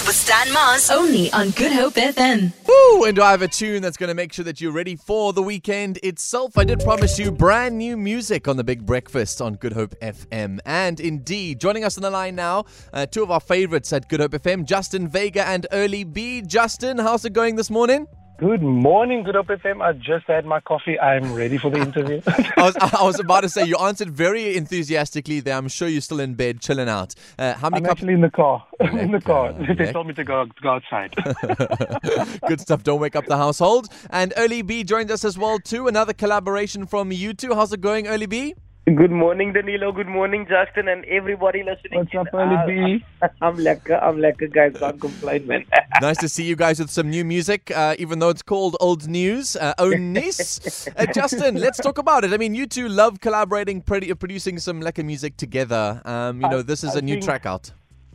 Breakfast with Stan Mars. Only on Good Hope FM. Woo! And do I have a tune that's going to make sure that you're ready for the weekend itself? I did promise you brand new music on the Big Breakfast on Good Hope FM. And indeed, joining us on the line now, uh, two of our favorites at Good Hope FM, Justin Vega and Early B. Justin, how's it going this morning? Good morning, Good Hope FM. I just had my coffee. I'm ready for the interview. I was, I was about to say you answered very enthusiastically there. I'm sure you're still in bed, chilling out. Uh, how many I'm cups? actually in the car. in the car. They told me to go, to go outside. Good stuff. Don't wake up the household. And Early B joined us as well too. Another collaboration from you two. How's it going, Early B? Good morning, Danilo. Good morning, Justin, and everybody listening. What's up, in. Early B? Uh, I'm lekker. I'm lekker, guys. Can't complain, man. nice to see you guys with some new music, uh, even though it's called old news. Uh, Ou Nuus. Uh, Justin, let's talk about it. I mean, you two love collaborating, produ- producing some lekker music together. Um, you know, this is I a new think- track out.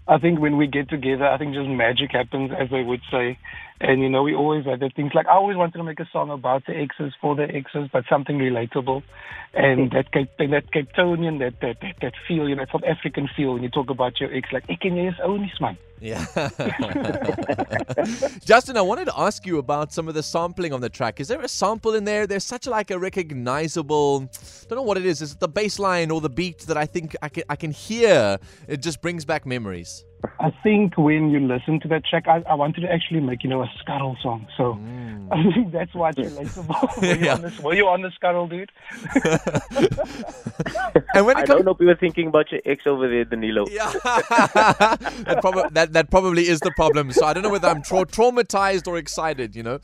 I think when we get together, I think just magic happens, as they would say. And, you know, we always had the things like I always wanted to make a song about the exes, for the exes, but something relatable. And that Cape, that Cape Townian, that, that, that, that feel, you know, South African feel when you talk about your ex, like, ik ken jy is ou nuus, man. Yeah. Justin, I wanted to ask you about some of the sampling on the track. Is there a sample in there? There's such like a recognizable, don't know what it is. Is it the bass line or the beat that I think I can, I can hear? It just brings back memories. I think when you listen to that track, I, I wanted to actually make, you know, a scuttle song. So mm. I think that's why it's relatable. were, you Yeah. on this, were you on the scuttle, dude? And when I it don't know if you were thinking about your ex over there, Danilo. yeah, that, prob- that that probably is the problem. So I don't know whether I'm tra- traumatized or excited. You know,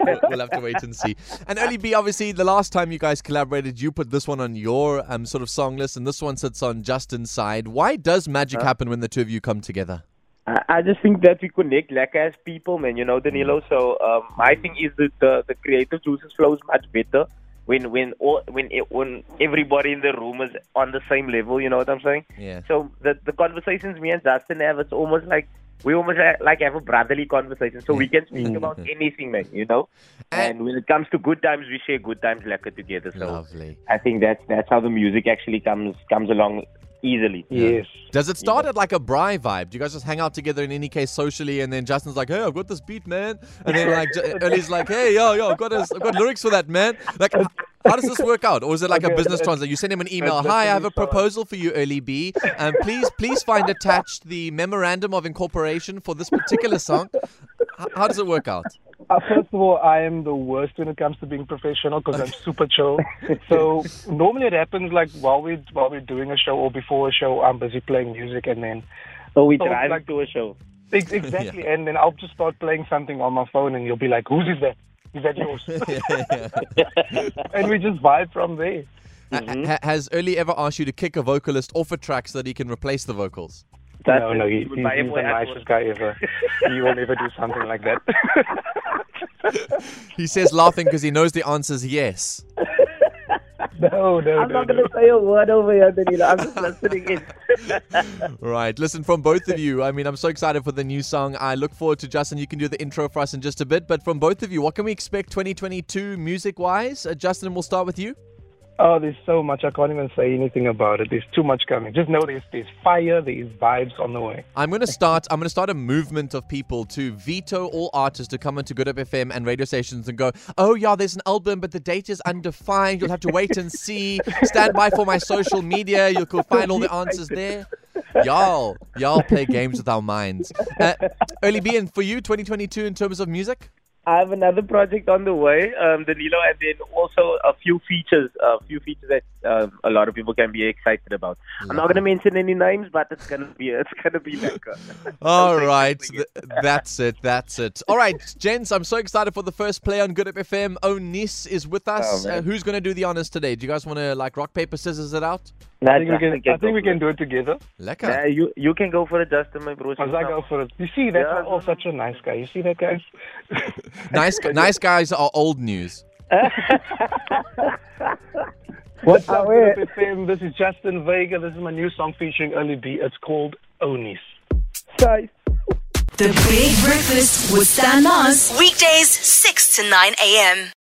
we'll, we'll have to wait and see. And Early B, obviously, the last time you guys collaborated, you put this one on your um sort of song list, and this one sits on Justin's side. Why does magic happen when the two of you come together? I, I just think that we connect like as people, man. You know, Danilo. So um, my thing is that the, the creative juices flows much better when when all when it, when everybody in the room is on the same level. You know what I'm saying? Yeah. So the the conversations me and Justin have, it's almost like we almost ha- like have a brotherly conversation. So we can speak about anything, man. You know. And- And when it comes to good times, we share good times lekker together. So Lovely. I think that's that's how the music actually comes comes along easily. Yes. Does it start at like a braai vibe? Do you guys just hang out together in any case socially, and then Justin's like, "Hey, I've got this beat, man," and then like Ju- Early's like, "Hey, yo, yo, I've got this, I've got lyrics for that, man." Like, h- how does this work out, or is it like a business uh, it's- translation? You send him an uh, email, "Hi, I have a proposal for you, Early B, and please, please find attached the memorandum of incorporation for this particular song." H- how does it work out? Uh, first of all, I am the worst when it comes to being professional because I'm super chill. So normally it happens like while we while we're doing a show or before a show, I'm busy playing music, and then So we So, drive like- to a show. ex- exactly, and then I'll just start playing something on my phone, and you'll be like, "Whose is that? Is that yours?" and we just vibe from there. Ha- ha- mm-hmm. has Early ever asked you to kick a vocalist off a track so that he can replace the vocals? That's no, no, he, Would he's, he's the Apple. nicest guy ever. he will never do something like that. He says laughing because he knows the answer is yes. No, no, I'm no, not no. gonna say a word over here, Danilo. I'm just listening in. Right. Listen, from both of you, I mean, I'm so excited for the new song. I look forward to Justin. You can do the intro for us in just a bit. But from both of you, what can we expect 2022 music wise? Uh, Justin, we'll start with you. Oh, there's so much. I can't even say anything about it. There's too much coming. Just know there's, there's fire, there's vibes on the way. I'm to start. I'm to start a movement of people to veto all artists to come into Good Hope FM and radio stations and go, "Oh yeah, there's an album, but the date is undefined. You'll have to wait and see. Stand by for my social media. You can find all the answers there." Y'all, y'all play games with our minds. Uh, Early B, and for you, 2022 in terms of music. I have another project on the way, um, Danilo, and then also a few features, a few features that um, a lot of people can be excited about. I'm not gonna mention any names, but it's gonna be it's gonna be lekker. All right, that's it. That's it. All right, gents, I'm so excited for the first play on Good Hope FM. Ou Nuus is with us. Oh, uh, who's going to do the honors today? Do you guys want to like rock paper scissors it out? I think we can. I think we can do it together. Lekker. Yeah, you you can go for it, Justin, my bro. As I go for it. You see, that's Yeah, all such a nice guy. You see that, guys? Nice, nice guys are old news. What's ah, up, Oh, FM? This is Justin Vega. This is my new song featuring Early B. It's called Ou Nuus. Nice. The Big Breakfast with Stan Mars. Weekdays, 6 to 9 a.m.